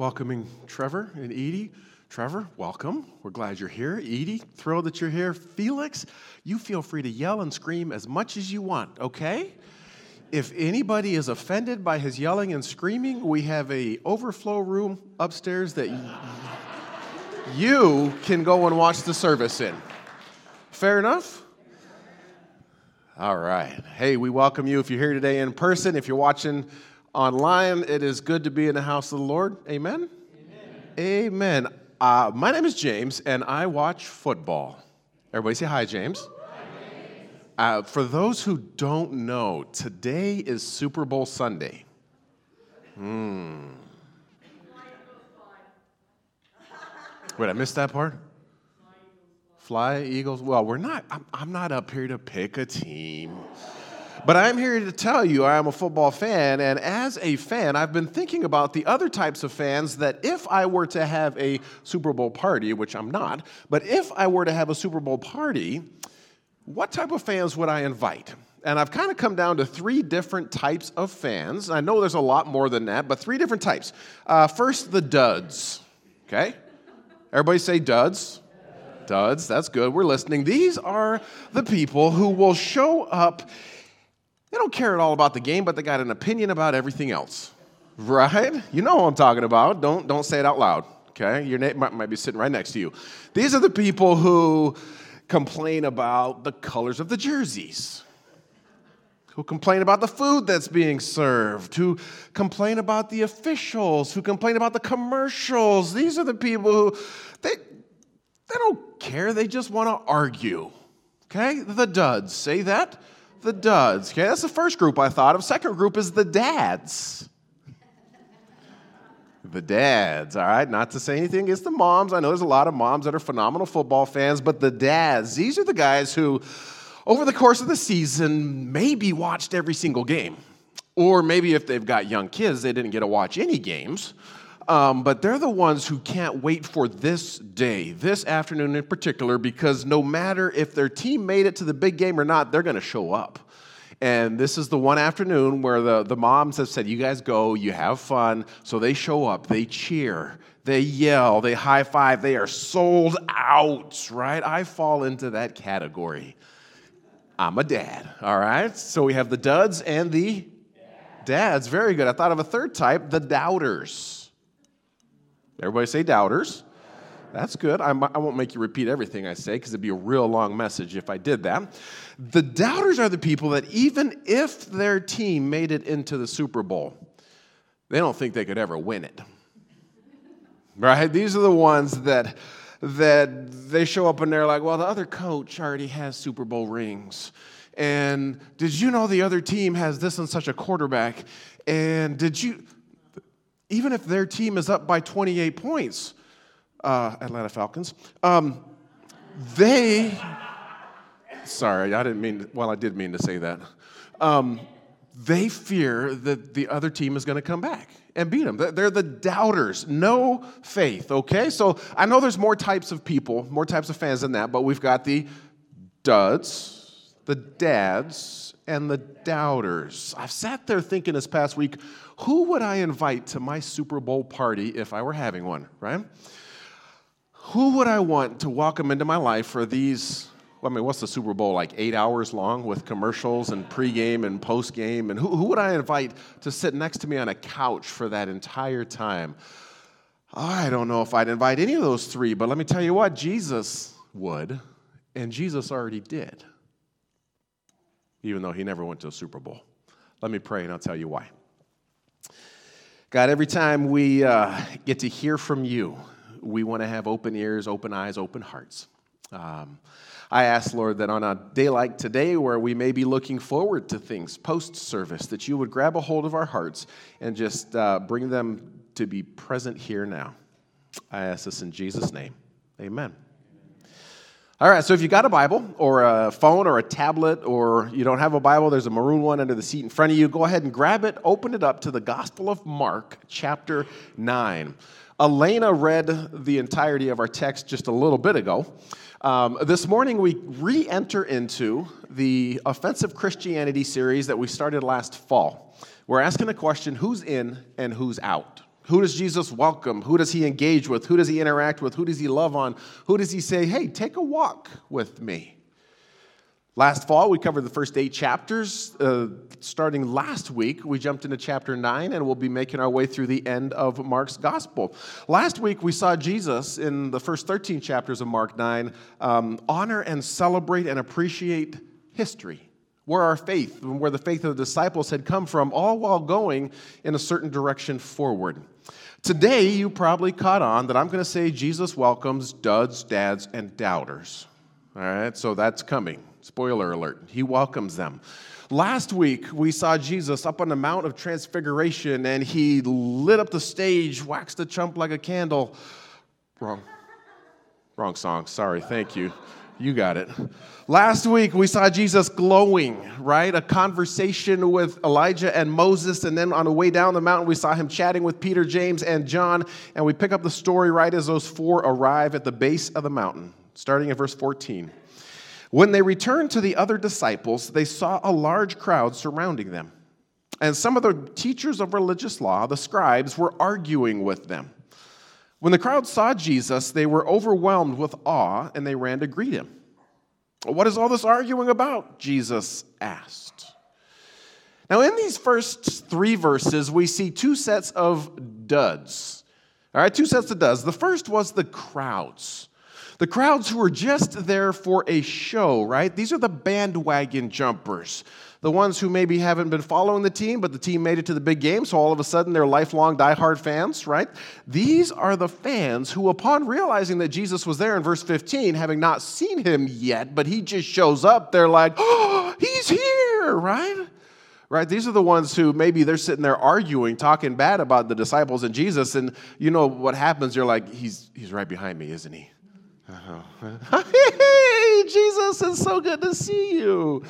welcoming Trevor and Edie. Trevor, welcome. We're glad you're here. Edie, thrilled that you're here. Felix, you feel free to yell and scream as much as you want, okay? If anybody is offended by his yelling and screaming, we have a overflow room upstairs that you can go and watch the service in. Fair enough? All right. Hey, we welcome you if you're here today in person. If you're watching online, it is good to be in the house of the Lord. Amen? Amen. Amen. Uh, my name is James, and I watch football. Everybody say hi, James. Uh, for those who don't know, today is Super Bowl Sunday. Hmm. Wait, I missed that part? Fly Eagles. Well, we're not, I'm, I'm not up here to pick a team. But I'm here to tell you I'm a football fan, and as a fan, I've been thinking about the other types of fans that if I were to have a Super Bowl party, which I'm not, but if I were to have a Super Bowl party, what type of fans would I invite? And I've kind of come down to three different types of fans. I know there's a lot more than that, but three different types. Uh, first, the duds. Okay? Everybody say duds duds. That's good. We're listening. These are the people who will show up. They don't care at all about the game, but they got an opinion about everything else. Right? You know what I'm talking about. Don't, don't say it out loud. Okay? Your name might, might be sitting right next to you. These are the people who complain about the colors of the jerseys who complain about the food that's being served, who complain about the officials, who complain about the commercials. These are the people who they they don't care, they just want to argue. Okay? The duds. Say that? The duds. Okay, that's the first group I thought of. Second group is the dads. The dads, all right? Not to say anything against the moms. I know there's a lot of moms that are phenomenal football fans, but the dads, these are the guys who, over the course of the season, maybe watched every single game. Or maybe if they've got young kids, they didn't get to watch any games. Um, but they're the ones who can't wait for this day, this afternoon in particular, because no matter if their team made it to the big game or not, they're going to show up. And this is the one afternoon where the, the moms have said, You guys go, you have fun. So they show up, they cheer, they yell, they high five, they are sold out, right? I fall into that category. I'm a dad, all right? So we have the duds and the dads. Very good. I thought of a third type, the doubters. Everybody say doubters. That's good. I, I won't make you repeat everything I say because it'd be a real long message if I did that. The doubters are the people that, even if their team made it into the Super Bowl, they don't think they could ever win it. Right? These are the ones that that they show up and they're like, well, the other coach already has Super Bowl rings. And did you know the other team has this and such a quarterback? And did you even if their team is up by 28 points, uh, Atlanta Falcons, um, they, sorry, I didn't mean, well, I did mean to say that. Um, they fear that the other team is going to come back and beat them. They're the doubters, no faith, okay? So I know there's more types of people, more types of fans than that, but we've got the duds, the dads, and the doubters. I've sat there thinking this past week, who would I invite to my Super Bowl party if I were having one, right? Who would I want to welcome into my life for these? I mean, what's the Super Bowl like? Eight hours long with commercials and pregame and postgame. And who, who would I invite to sit next to me on a couch for that entire time? I don't know if I'd invite any of those three, but let me tell you what, Jesus would, and Jesus already did, even though he never went to a Super Bowl. Let me pray and I'll tell you why. God, every time we uh, get to hear from you, we want to have open ears, open eyes, open hearts. Um, I ask, Lord, that on a day like today, where we may be looking forward to things post service, that you would grab a hold of our hearts and just uh, bring them to be present here now. I ask this in Jesus' name. Amen. All right, so if you got a Bible or a phone or a tablet or you don't have a Bible, there's a maroon one under the seat in front of you. Go ahead and grab it, open it up to the Gospel of Mark, chapter 9. Elena read the entirety of our text just a little bit ago. Um, this morning, we re enter into the Offensive Christianity series that we started last fall. We're asking the question who's in and who's out? Who does Jesus welcome? Who does he engage with? Who does he interact with? Who does he love on? Who does he say, hey, take a walk with me? Last fall, we covered the first eight chapters. Uh, starting last week, we jumped into chapter nine, and we'll be making our way through the end of Mark's gospel. Last week, we saw Jesus in the first 13 chapters of Mark 9 um, honor and celebrate and appreciate history where our faith where the faith of the disciples had come from, all while going in a certain direction forward. Today, you probably caught on that I'm going to say Jesus welcomes duds, dads, and doubters. All right, so that's coming. Spoiler alert. He welcomes them. Last week, we saw Jesus up on the Mount of Transfiguration and he lit up the stage, waxed the chump like a candle. Wrong. Wrong song. Sorry. Thank you. You got it. Last week, we saw Jesus glowing, right? A conversation with Elijah and Moses. And then on the way down the mountain, we saw him chatting with Peter, James, and John. And we pick up the story right as those four arrive at the base of the mountain, starting at verse 14. When they returned to the other disciples, they saw a large crowd surrounding them. And some of the teachers of religious law, the scribes, were arguing with them. When the crowd saw Jesus, they were overwhelmed with awe and they ran to greet him. What is all this arguing about? Jesus asked. Now, in these first three verses, we see two sets of duds. All right, two sets of duds. The first was the crowds. The crowds who were just there for a show, right? These are the bandwagon jumpers the ones who maybe haven't been following the team, but the team made it to the big game, so all of a sudden they're lifelong diehard fans, right? These are the fans who, upon realizing that Jesus was there in verse 15, having not seen him yet, but he just shows up, they're like, oh, he's here, right? Right? These are the ones who maybe they're sitting there arguing, talking bad about the disciples and Jesus, and you know what happens? You're like, he's, he's right behind me, isn't he? Hey, Jesus, it's so good to see you.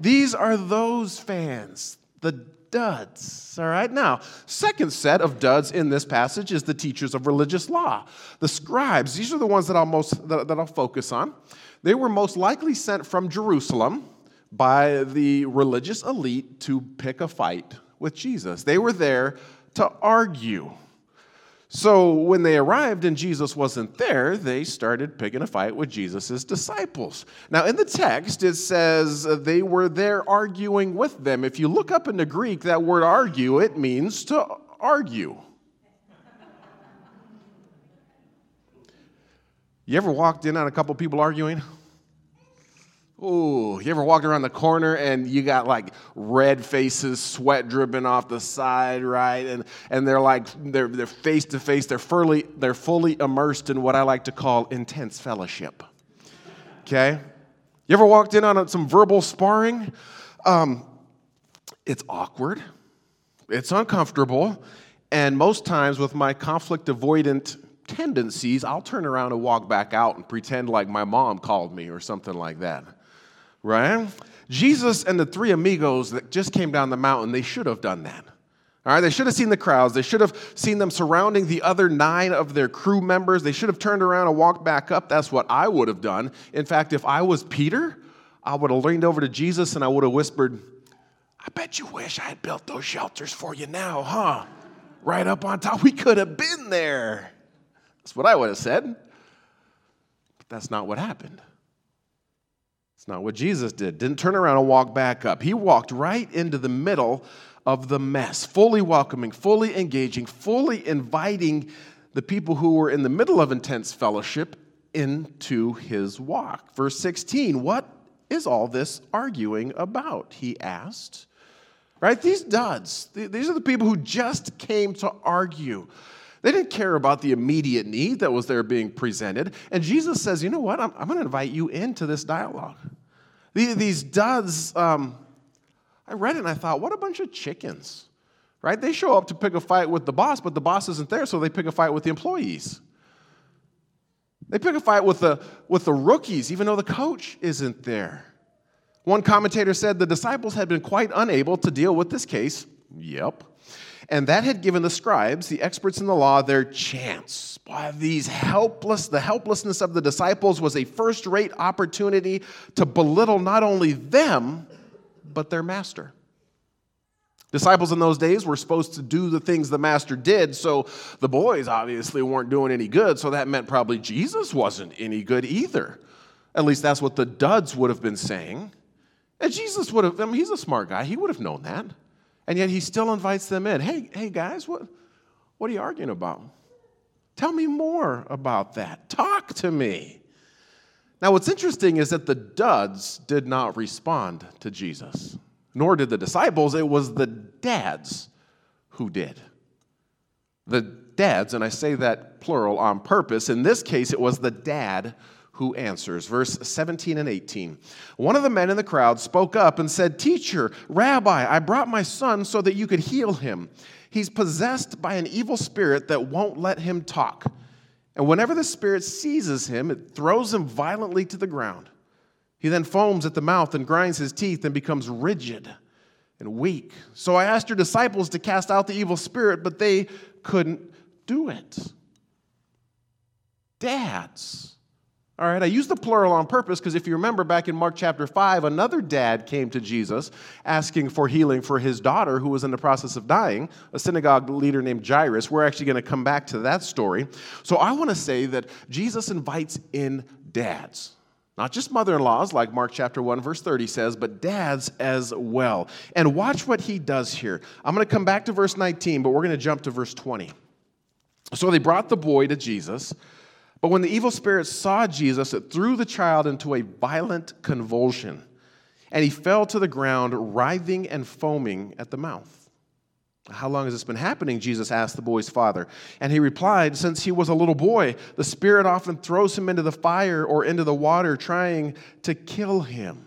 These are those fans, the duds. All right, now, second set of duds in this passage is the teachers of religious law, the scribes. These are the ones that I'll most that, that I'll focus on. They were most likely sent from Jerusalem by the religious elite to pick a fight with Jesus. They were there to argue. So when they arrived and Jesus wasn't there, they started picking a fight with Jesus' disciples. Now, in the text, it says they were there arguing with them. If you look up in the Greek, that word argue, it means to argue. You ever walked in on a couple people arguing? Ooh, you ever walked around the corner and you got like red faces, sweat dripping off the side, right? And and they're like they're they're face to face, they're fully they're fully immersed in what I like to call intense fellowship. Okay? You ever walked in on some verbal sparring? Um, it's awkward, it's uncomfortable, and most times with my conflict avoidant tendencies, I'll turn around and walk back out and pretend like my mom called me or something like that right? Jesus and the three amigos that just came down the mountain, they should have done that. All right, they should have seen the crowds. They should have seen them surrounding the other nine of their crew members. They should have turned around and walked back up. That's what I would have done. In fact, if I was Peter, I would have leaned over to Jesus and I would have whispered, I bet you wish I had built those shelters for you now, huh? Right up on top. We could have been there. That's what I would have said. But that's not what happened not what Jesus did. Didn't turn around and walk back up. He walked right into the middle of the mess, fully welcoming, fully engaging, fully inviting the people who were in the middle of intense fellowship into his walk. Verse 16, what is all this arguing about? He asked. Right? These duds, these are the people who just came to argue. They didn't care about the immediate need that was there being presented. And Jesus says, you know what? I'm, I'm going to invite you into this dialogue. These duds, um, I read it and I thought, what a bunch of chickens, right? They show up to pick a fight with the boss, but the boss isn't there, so they pick a fight with the employees. They pick a fight with the, with the rookies, even though the coach isn't there. One commentator said the disciples had been quite unable to deal with this case. Yep. And that had given the scribes, the experts in the law, their chance. Boy, these helpless, the helplessness of the disciples was a first rate opportunity to belittle not only them, but their master. Disciples in those days were supposed to do the things the master did, so the boys obviously weren't doing any good, so that meant probably Jesus wasn't any good either. At least that's what the duds would have been saying. And Jesus would have, I mean, he's a smart guy, he would have known that. And yet he still invites them in. Hey, hey guys, what, what are you arguing about? Tell me more about that. Talk to me. Now, what's interesting is that the duds did not respond to Jesus nor did the disciples, it was the dads who did. The dads, and I say that plural on purpose, in this case, it was the dad who answers. Verse 17 and 18. One of the men in the crowd spoke up and said, Teacher, Rabbi, I brought my son so that you could heal him. He's possessed by an evil spirit that won't let him talk. And whenever the spirit seizes him, it throws him violently to the ground. He then foams at the mouth and grinds his teeth and becomes rigid and weak. So I asked your disciples to cast out the evil spirit, but they couldn't do it. Dads. All right, I use the plural on purpose because if you remember back in Mark chapter 5, another dad came to Jesus asking for healing for his daughter who was in the process of dying, a synagogue leader named Jairus. We're actually going to come back to that story. So I want to say that Jesus invites in dads. Not just mother in laws, like Mark chapter 1, verse 30 says, but dads as well. And watch what he does here. I'm going to come back to verse 19, but we're going to jump to verse 20. So they brought the boy to Jesus, but when the evil spirit saw Jesus, it threw the child into a violent convulsion, and he fell to the ground, writhing and foaming at the mouth. How long has this been happening? Jesus asked the boy's father. And he replied, Since he was a little boy, the Spirit often throws him into the fire or into the water, trying to kill him.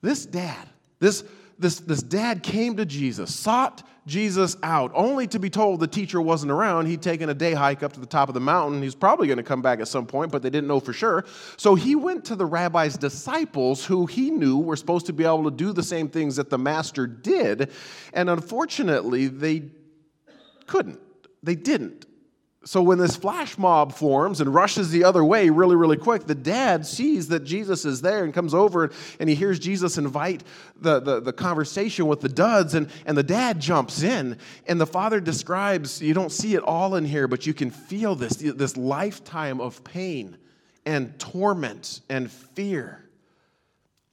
This dad, this, this, this dad came to Jesus, sought Jesus out, only to be told the teacher wasn't around. He'd taken a day hike up to the top of the mountain. He's probably going to come back at some point, but they didn't know for sure. So he went to the rabbi's disciples, who he knew were supposed to be able to do the same things that the master did. And unfortunately, they couldn't. They didn't. So when this flash mob forms and rushes the other way really, really quick, the dad sees that Jesus is there and comes over and he hears Jesus invite the, the, the, conversation with the duds, and, and the dad jumps in. And the father describes, you don't see it all in here, but you can feel this, this lifetime of pain and torment and fear.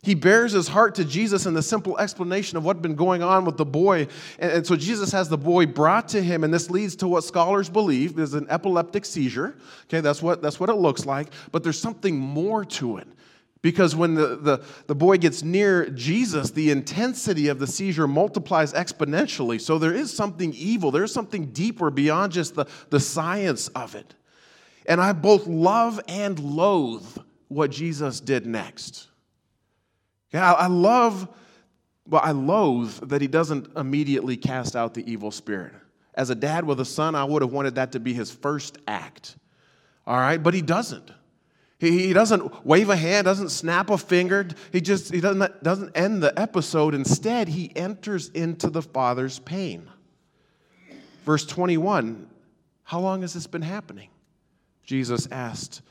He bears his heart to Jesus in the simple explanation of what had been going on with the boy. And, and, so Jesus has the boy brought to him, and this leads to what scholars believe is an epileptic seizure. Okay, that's what, that's what it looks like. But there's something more to it. Because when the, the, the boy gets near Jesus, the intensity of the seizure multiplies exponentially. So there is something evil, there's something deeper beyond just the, the science of it. And I both love and loathe what Jesus did next. Yeah, I love, well, I loathe that he doesn't immediately cast out the evil spirit. As a dad with a son, I would have wanted that to be his first act. All right, but he doesn't. He, he doesn't wave a hand, doesn't snap a finger. He just he doesn't, doesn't end the episode. Instead, he enters into the father's pain. Verse 21 How long has this been happening? Jesus asked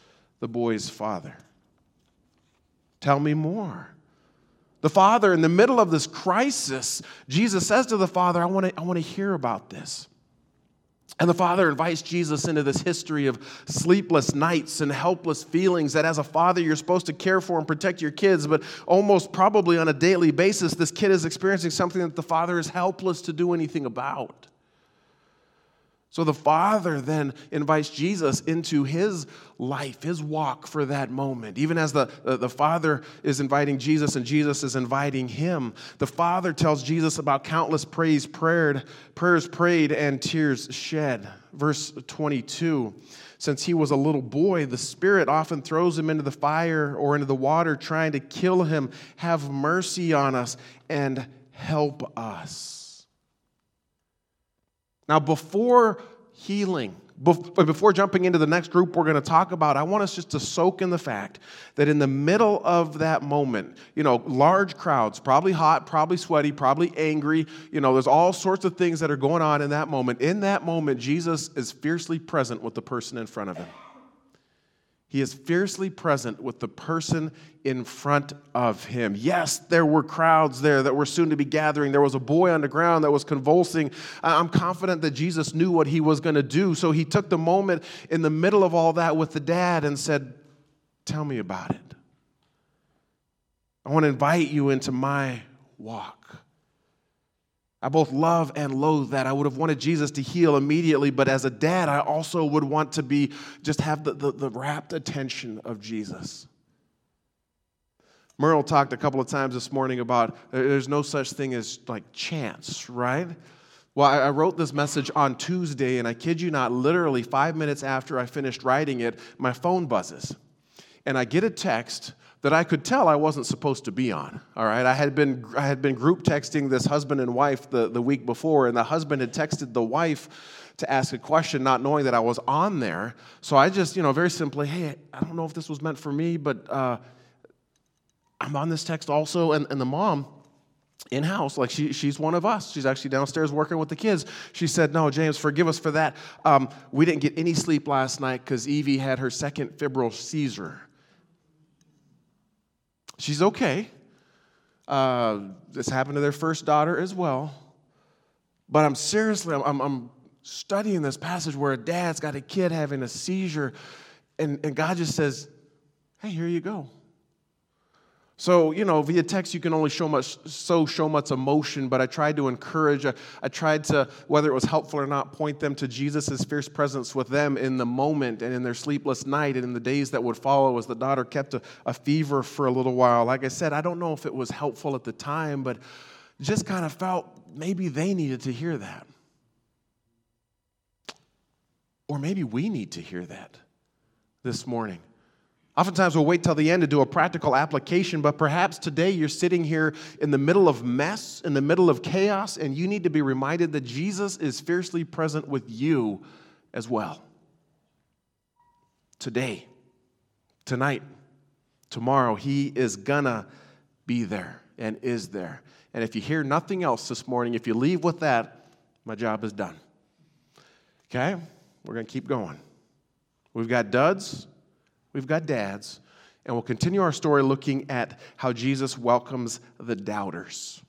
the boy's father. Tell me more. The father, in the middle of this crisis, Jesus says to the father, I want to I want to hear about this. And the father invites Jesus into this history of sleepless nights and helpless feelings that as a father you're supposed to care for and protect your kids, but almost probably on a daily basis, this kid is experiencing something that the father is helpless to do anything about. So the Father then invites Jesus into his life, his walk for that moment. Even as the, the Father is inviting Jesus and Jesus is inviting him, the Father tells Jesus about countless praise prayed, prayers prayed and tears shed. Verse 22 Since he was a little boy, the Spirit often throws him into the fire or into the water, trying to kill him. Have mercy on us and help us. Now, before healing, before jumping into the next group we're going to talk about, I want us just to soak in the fact that in the middle of that moment, you know, large crowds, probably hot, probably sweaty, probably angry, you know, there's all sorts of things that are going on in that moment. In that moment, Jesus is fiercely present with the person in front of him. He is fiercely present with the person in front of him. Yes, there were crowds there that were soon to be gathering. There was a boy on the ground that was convulsing. I'm confident that Jesus knew what he was going to do. So he took the moment in the middle of all that with the dad and said, Tell me about it. I want to invite you into my walk. I both love and loathe that. I would have wanted Jesus to heal immediately, but as a dad, I also would want to be just have the, the, the rapt attention of Jesus. Merle talked a couple of times this morning about there's no such thing as like chance, right? Well, I wrote this message on Tuesday, and I kid you not, literally five minutes after I finished writing it, my phone buzzes. And I get a text that I could tell I wasn't supposed to be on. All right, I had been I had been group texting this husband and wife the, the week before, and the husband had texted the wife to ask a question, not knowing that I was on there. So I just, you know, very simply, hey, I don't know if this was meant for me, but uh, I'm on this text also, and, and the mom in house, like she, she's one of us. She's actually downstairs working with the kids. She said, No, James, forgive us for that. Um, we didn't get any sleep last night because Evie had her second febrile seizure. She's okay. Uh, this happened to their first daughter as well. But I'm seriously, I'm, I'm studying this passage where a dad's got a kid having a seizure, and, and God just says, Hey, here you go. So, you know, via text, you can only show much, so show much emotion, but I tried to encourage, I, I tried to, whether it was helpful or not, point them to Jesus' fierce presence with them in the moment and in their sleepless night and in the days that would follow as the daughter kept a, a fever for a little while. Like I said, I don't know if it was helpful at the time, but just kind of felt maybe they needed to hear that. Or maybe we need to hear that this morning. Oftentimes we'll wait till the end to do a practical application, but perhaps today you're sitting here in the middle of mess, in the middle of chaos, and you need to be reminded that Jesus is fiercely present with you as well. Today, tonight, tomorrow, He is gonna be there and is there. And if you hear nothing else this morning, if you leave with that, my job is done. Okay? We're gonna keep going. We've got duds, We've got dads. And we'll continue our story looking at how Jesus welcomes the doubters.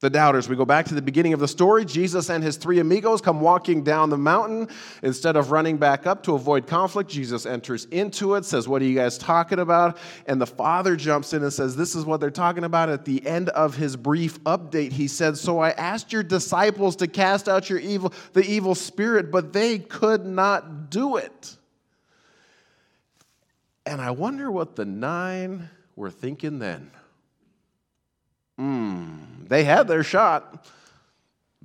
The doubters. We go back to the beginning of the story. Jesus and his three amigos come walking down the mountain. Instead of running back up to avoid conflict, Jesus enters into it, says, What are you guys talking about? And the father jumps in and says, This is what they're talking about. At the end of his brief update, he said, So I asked your disciples to cast out your evil, the evil spirit, but they could not do it. And I wonder what the nine were thinking then. Hmm, they had their shot.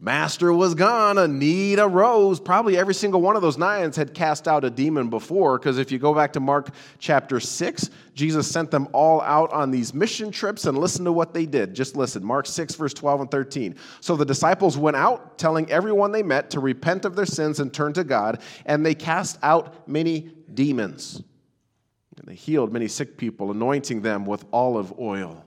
Master was gone, a need arose. Probably every single one of those nines had cast out a demon before, because if you go back to Mark chapter 6, Jesus sent them all out on these mission trips and listen to what they did. Just listen Mark 6, verse 12 and 13. So the disciples went out, telling everyone they met to repent of their sins and turn to God, and they cast out many demons. And they healed many sick people, anointing them with olive oil.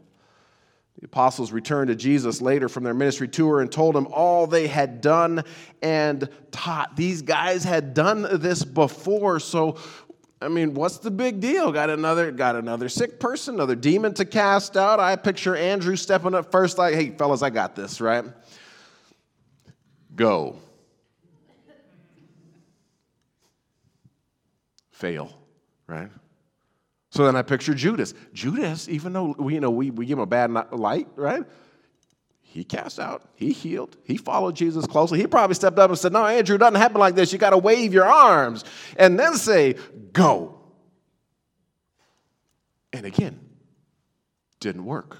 The apostles returned to Jesus later from their ministry tour and told him all they had done and taught. These guys had done this before, so I mean, what's the big deal? Got another, got another sick person, another demon to cast out. I picture Andrew stepping up first, like, "Hey, fellas, I got this, right? Go." Fail, right? So then I picture Judas. Judas, even though we, you know, we, we give him a bad light, right? He cast out, he healed, he followed Jesus closely. He probably stepped up and said, No, Andrew, it doesn't happen like this. You got to wave your arms and then say, Go. And again, didn't work.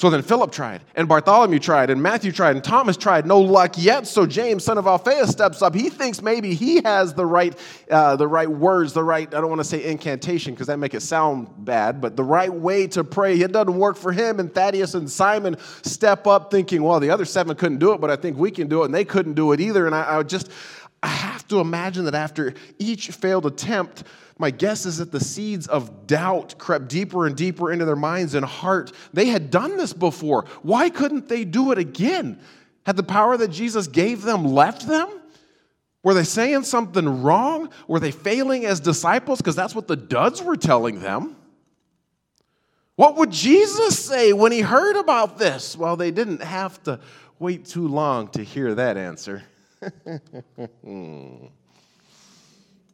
So then Philip tried, and Bartholomew tried, and Matthew tried, and Thomas tried. No luck yet. So James, son of Alphaeus, steps up. He thinks maybe he has the right, uh, the right words, the right. I don't want to say incantation because that make it sound bad, but the right way to pray. It doesn't work for him. And Thaddeus and Simon step up, thinking, well, the other seven couldn't do it, but I think we can do it, and they couldn't do it either. And I, I just, I have to imagine that after each failed attempt, my guess is that the seeds of doubt crept deeper and deeper into their minds and heart. They had done this before. Why couldn't they do it again? Had the power that Jesus gave them left them? Were they saying something wrong? Were they failing as disciples? Because that's what the duds were telling them. What would Jesus say when he heard about this? Well, they didn't have to wait too long to hear that answer.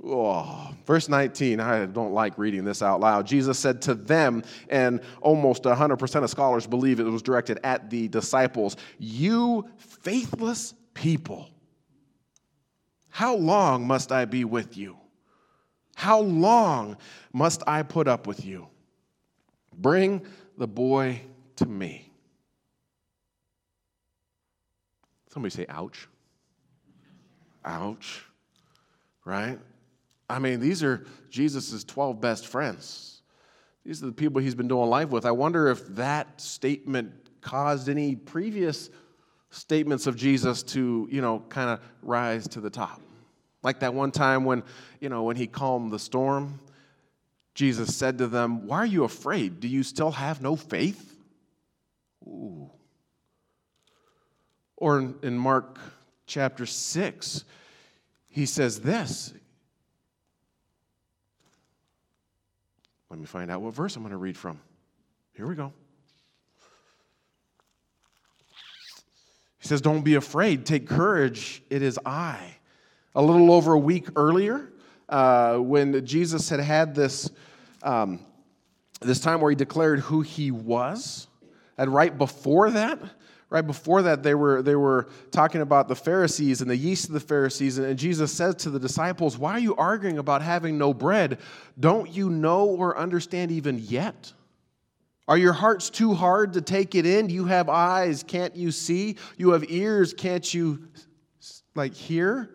oh, verse 19, I don't like reading this out loud. Jesus said to them, and almost 100% of scholars believe it was directed at the disciples, You faithless people, how long must I be with you? How long must I put up with you? Bring the boy to me. Somebody say, ouch. Ouch. Right? I mean, these are Jesus' 12 best friends. These are the people he's been doing life with. I wonder if that statement caused any previous statements of Jesus to, you know, kind of rise to the top. Like that one time when, you know, when he calmed the storm Jesus said to them, Why are you afraid? Do you still have no faith? Ooh. Or in, Mark chapter 6, he says this. Let me find out what verse I'm going to read from. Here we go. He says, Don't be afraid, take courage, it is I. A little over a week earlier, uh, when Jesus had had this, um, this time where he declared who he was. And right before that, right before that, they were, they were talking about the Pharisees and the yeast of the Pharisees. And Jesus says to the disciples, Why are you arguing about having no bread? Don't you know or understand even yet? Are your hearts too hard to take it in? You have eyes, can't you see? You have ears, can't you like hear?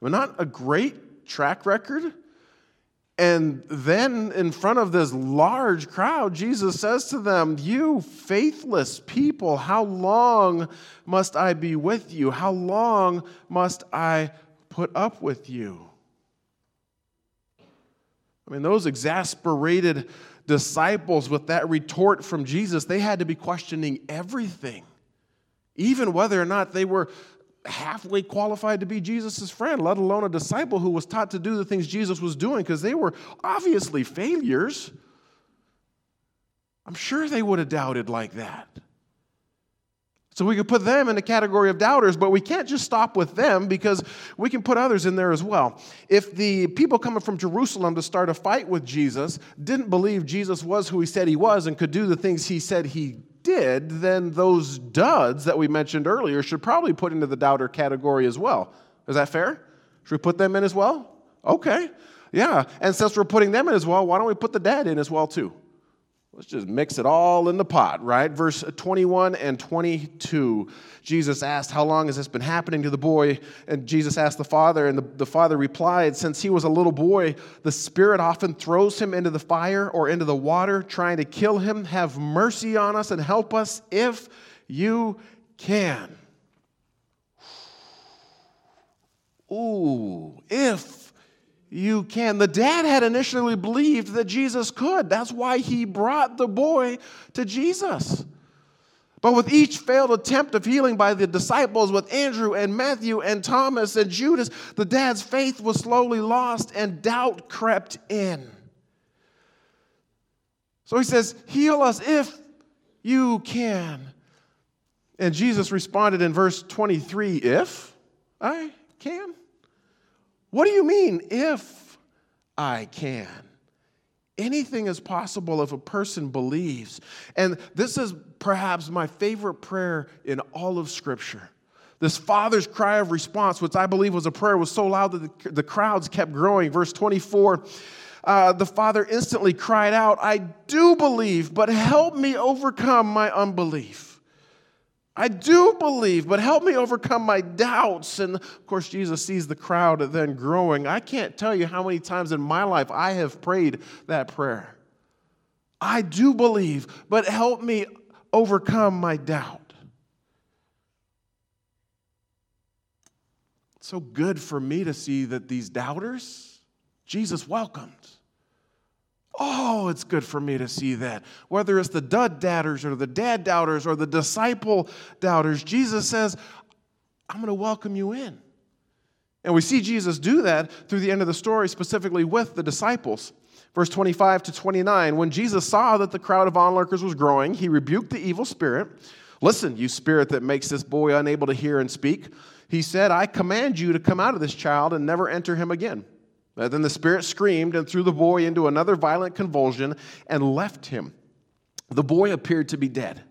Well, not a great track record. And then, in front of this large crowd, Jesus says to them, You faithless people, how long must I be with you? How long must I put up with you? I mean, those exasperated disciples with that retort from Jesus, they had to be questioning everything, even whether or not they were halfway qualified to be Jesus' friend, let alone a disciple who was taught to do the things Jesus was doing because they were obviously failures. I'm sure they would have doubted like that. So we could put them in the category of doubters, but we can't just stop with them because we can put others in there as well. If the people coming from Jerusalem to start a fight with Jesus didn't believe Jesus was who he said he was and could do the things he said he did, then those duds that we mentioned earlier should probably put into the doubter category as well. Is that fair? Should we put them in as well? Okay. Yeah. And since we're putting them in as well, why don't we put the dad in as well too? Let's just mix it all in the pot, right? Verse 21 and 22. Jesus asked, How long has this been happening to the boy? And Jesus asked the father, and the, the father replied, Since he was a little boy, the Spirit often throws him into the fire or into the water, trying to kill him. Have mercy on us and help us if you can. Ooh, if you can. The dad had initially believed that Jesus could. That's why he brought the boy to Jesus. But with each failed attempt of healing by the disciples, with Andrew and Matthew and Thomas and Judas, the dad's faith was slowly lost and doubt crept in. So he says, Heal us if you can. And Jesus responded in verse 23 If I can. What do you mean, if I can? Anything is possible if a person believes. And this is perhaps my favorite prayer in all of Scripture. This father's cry of response, which I believe was a prayer, was so loud that the, the crowds kept growing. Verse 24 uh, the father instantly cried out, I do believe, but help me overcome my unbelief. I do believe, but help me overcome my doubts. And of course, Jesus sees the crowd then growing. I can't tell you how many times in my life I have prayed that prayer. I do believe, but help me overcome my doubt. So good for me to see that these doubters, Jesus welcomed. Oh, it's good for me to see that. Whether it's the dud doubters or the dad doubters or the disciple doubters, Jesus says, I'm going to welcome you in. And we see Jesus do that through the end of the story, specifically with the disciples. Verse 25 to 29 When Jesus saw that the crowd of onlookers was growing, he rebuked the evil spirit. Listen, you spirit that makes this boy unable to hear and speak. He said, I command you to come out of this child and never enter him again. Uh, then the spirit screamed and threw the boy into another violent convulsion and left him. The boy appeared to be dead.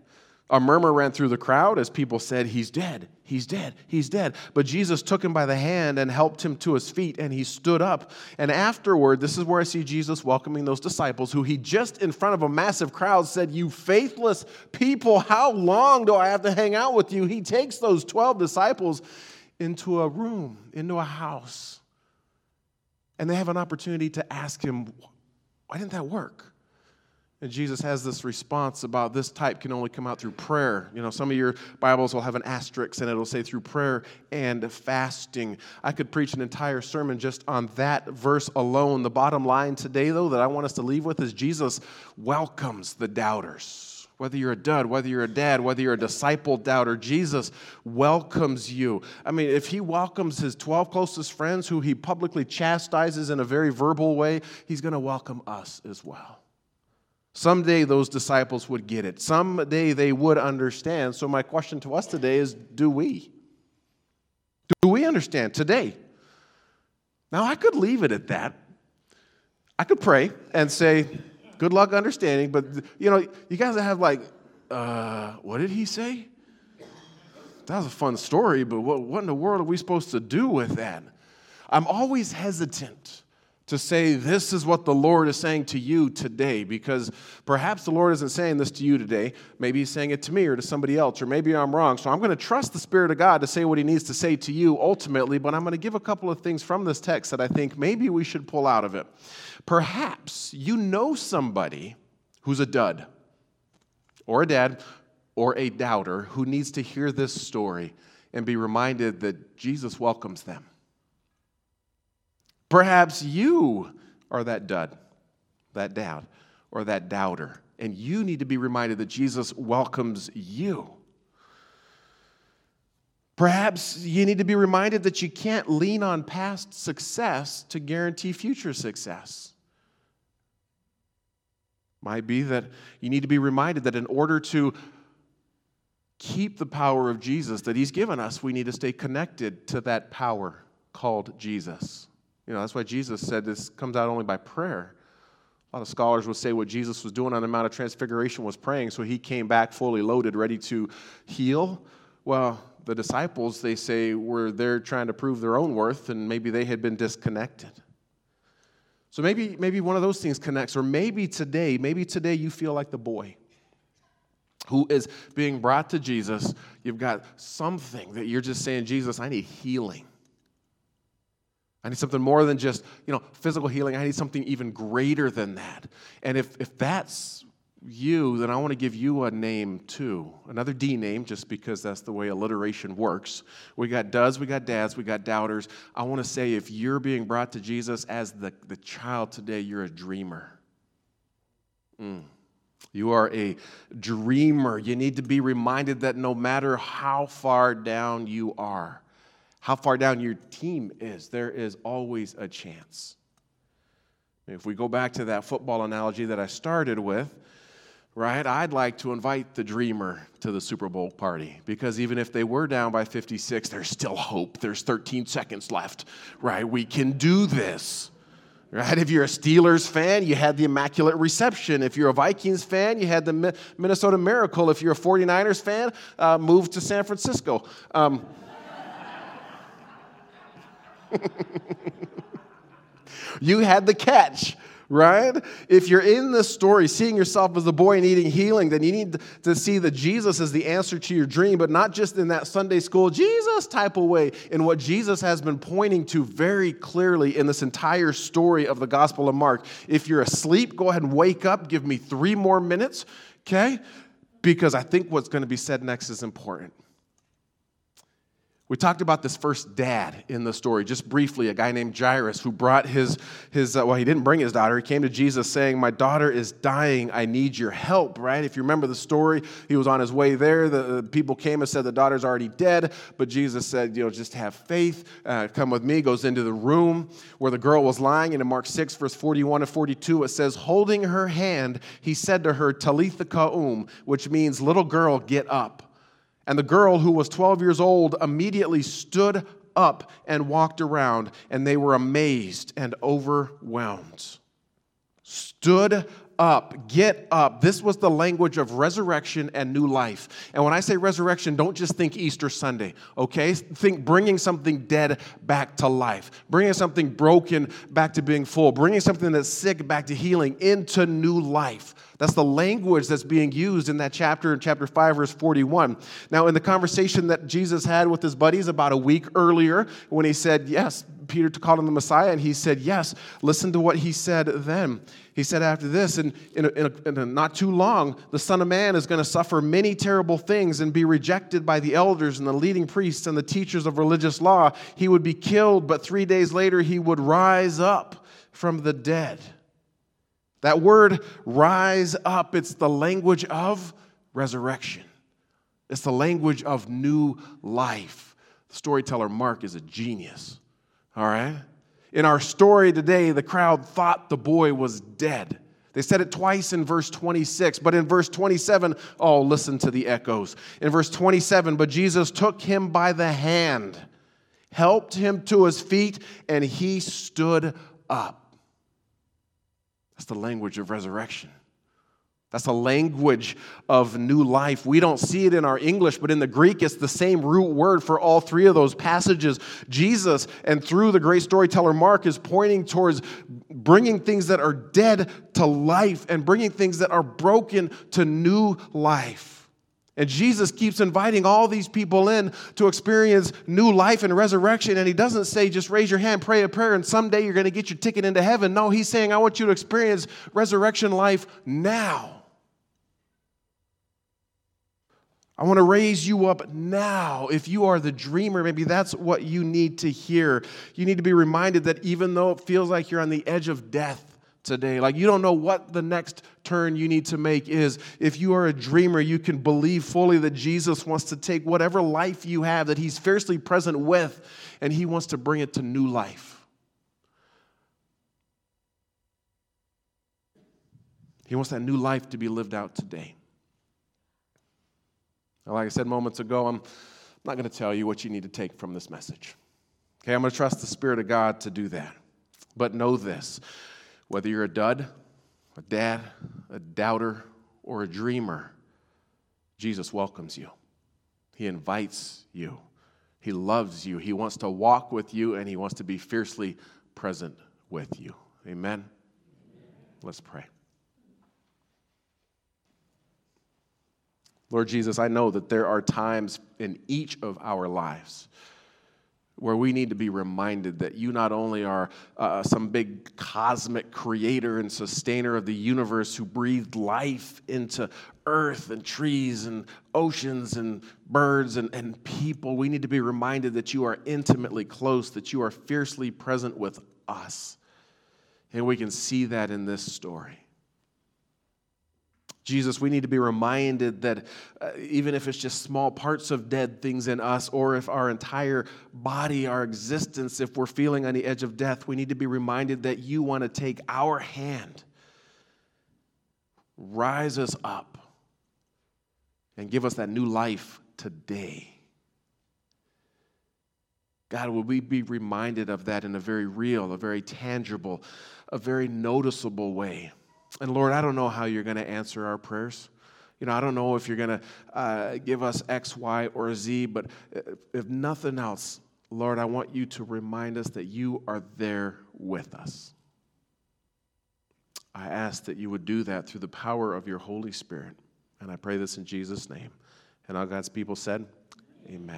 A murmur ran through the crowd as people said, He's dead, he's dead, he's dead. But Jesus took him by the hand and helped him to his feet, and he stood up. And afterward, this is where I see Jesus welcoming those disciples who he just in front of a massive crowd said, You faithless people, how long do I have to hang out with you? He takes those 12 disciples into a room, into a house, and they have an opportunity to ask him, Why didn't that work? And Jesus has this response about this type can only come out through prayer. You know, some of your Bibles will have an asterisk and it'll say through prayer and fasting. I could preach an entire sermon just on that verse alone. The bottom line today, though, that I want us to leave with is Jesus welcomes the doubters. Whether you're a dud, whether you're a dad, whether you're a disciple doubter, Jesus welcomes you. I mean, if he welcomes his 12 closest friends who he publicly chastises in a very verbal way, he's going to welcome us as well. Someday those disciples would get it. Someday they would understand. So, my question to us today is do we? Do we understand today? Now, I could leave it at that. I could pray and say, good luck understanding, but you know, you guys have like, uh, what did he say? That was a fun story, but what, what in the world are we supposed to do with that? I'm always hesitant to say, This is what the Lord is saying to you today, because perhaps the Lord isn't saying this to you today. Maybe He's saying it to me or to somebody else, or maybe I'm wrong. So I'm going to trust the Spirit of God to say what He needs to say to you ultimately, but I'm going to give a couple of things from this text that I think maybe we should pull out of it. Perhaps you know somebody who's a dud, or a dad, or a doubter who needs to hear this story and be reminded that Jesus welcomes them. Perhaps you are that dud, that doubt, or that doubter, and you need to be reminded that Jesus welcomes you. Perhaps you need to be reminded that you can't lean on past success to guarantee future success. Might be that you need to be reminded that in order to keep the power of Jesus that He's given us, we need to stay connected to that power called Jesus. You know, that's why Jesus said this comes out only by prayer. A lot of scholars would say what Jesus was doing on the Mount of Transfiguration was praying, so he came back fully loaded, ready to heal. Well, the disciples, they say, were there trying to prove their own worth, and maybe they had been disconnected. So maybe, maybe one of those things connects, or maybe today, maybe today you feel like the boy who is being brought to Jesus. You've got something that you're just saying, Jesus, I need healing. I need something more than just, you know, physical healing. I need something even greater than that. And if, if that's you, then I want to give you a name too. Another D name, just because that's the way alliteration works. We got does, we got dads, we got doubters. I want to say if you're being brought to Jesus as the, the child today, you're a dreamer. Mm. You are a dreamer. You need to be reminded that no matter how far down you are, how far down your team is, there is always a chance. If we go back to that football analogy that I started with, right, I'd like to invite the dreamer to the Super Bowl party because even if they were down by 56, there's still hope. There's 13 seconds left, right? We can do this. Right? If you're a Steelers fan, you had the Immaculate Reception. If you're a Vikings fan, you had the Minnesota Miracle. If you're a 49ers fan, uh, move to San Francisco. Um, you had the catch, right? If you're in this story, seeing yourself as a boy needing healing, then you need to see that Jesus is the answer to your dream, but not just in that Sunday school Jesus type of way, in what Jesus has been pointing to very clearly in this entire story of the Gospel of Mark. If you're asleep, go ahead and wake up. Give me three more minutes, okay? Because I think what's going to be said next is important. We talked about this first dad in the story, just briefly, a guy named Jairus who brought his, his uh, well, he didn't bring his daughter. He came to Jesus saying, My daughter is dying. I need your help, right? If you remember the story, he was on his way there. The, the people came and said, The daughter's already dead. But Jesus said, You know, just have faith. Uh, come with me. Goes into the room where the girl was lying. And in Mark 6, verse 41 to 42, it says, Holding her hand, he said to her, Talitha Koum, which means, Little girl, get up. And the girl, who was 12 years old, immediately stood up and walked around, and they were amazed and overwhelmed. Stood up, get up. This was the language of resurrection and new life. And when I say resurrection, don't just think Easter Sunday, okay? Think bringing something dead back to life, bringing something broken back to being full, bringing something that's sick back to healing into new life. That's the language that's being used in that chapter, in chapter 5, verse 41. Now, in the conversation that Jesus had with his buddies about a week earlier, when he said, Yes, Peter called him the Messiah, and he said, Yes, listen to what he said then. He said after this, and in, in, in, in not too long, the Son of Man is going to suffer many terrible things and be rejected by the elders and the leading priests and the teachers of religious law. He would be killed, but three days later, he would rise up from the dead. That word rise up, it's the language of resurrection. It's the language of new life. The storyteller Mark is a genius. All right? In our story today, the crowd thought the boy was dead. They said it twice in verse 26, but in verse 27, oh, listen to the echoes. In verse 27, but Jesus took him by the hand, helped him to his feet, and he stood up. That's the language of resurrection. That's a language of new life. We don't see it in our English, but in the Greek, it's the same root word for all three of those passages. Jesus, and through the great storyteller Mark, is pointing towards bringing things that are dead to life and bringing things that are broken to new life. And Jesus keeps inviting all these people in to experience new life and resurrection. And he doesn't say, just raise your hand, pray a prayer, and someday you're going to get your ticket into heaven. No, he's saying, I want you to experience resurrection life now. I want to raise you up now. If you are the dreamer, maybe that's what you need to hear. You need to be reminded that even though it feels like you're on the edge of death, today. Like you don't know what the next turn you need to make is. If you are a dreamer, you can believe fully that Jesus wants to take whatever life you have that He's fiercely present with, and He wants to bring it to new life. He wants that new life to be lived out today. Like I said moments ago, I'm not going to tell you what you need to take from this message. Okay, I'm going to trust the Spirit of God to do that. But know this whether you're a dud, a dad, a doubter, or a dreamer, Jesus welcomes you. He invites you. He loves you. He wants to walk with you, and He wants to be fiercely present with you. Amen? Let's pray. Lord Jesus, I know that there are times in each of our lives where we need to be reminded that you not only are uh, some big cosmic creator and sustainer of the universe who breathed life into earth and trees and oceans and birds and, and people, we need to be reminded that you are intimately close, that you are fiercely present with us. And we can see that in this story. Jesus, we need to be reminded that uh, even if it's just small parts of dead things in us, or if our entire body, our existence, if we're feeling on the edge of death, we need to be reminded that you want to take our hand, rise us up, and give us that new life today. God, will we be reminded of that in a very real, a very tangible, a very noticeable way? And Lord, I don't know how you're going to answer our prayers. You know, I don't know if you're going to uh, give us X, Y, or Z, but uh, if nothing else, Lord, I want you to remind us that you are there with us. I ask that you would do that through the power of your Holy Spirit. And I pray this in Jesus' name. And all God's people said, Amen.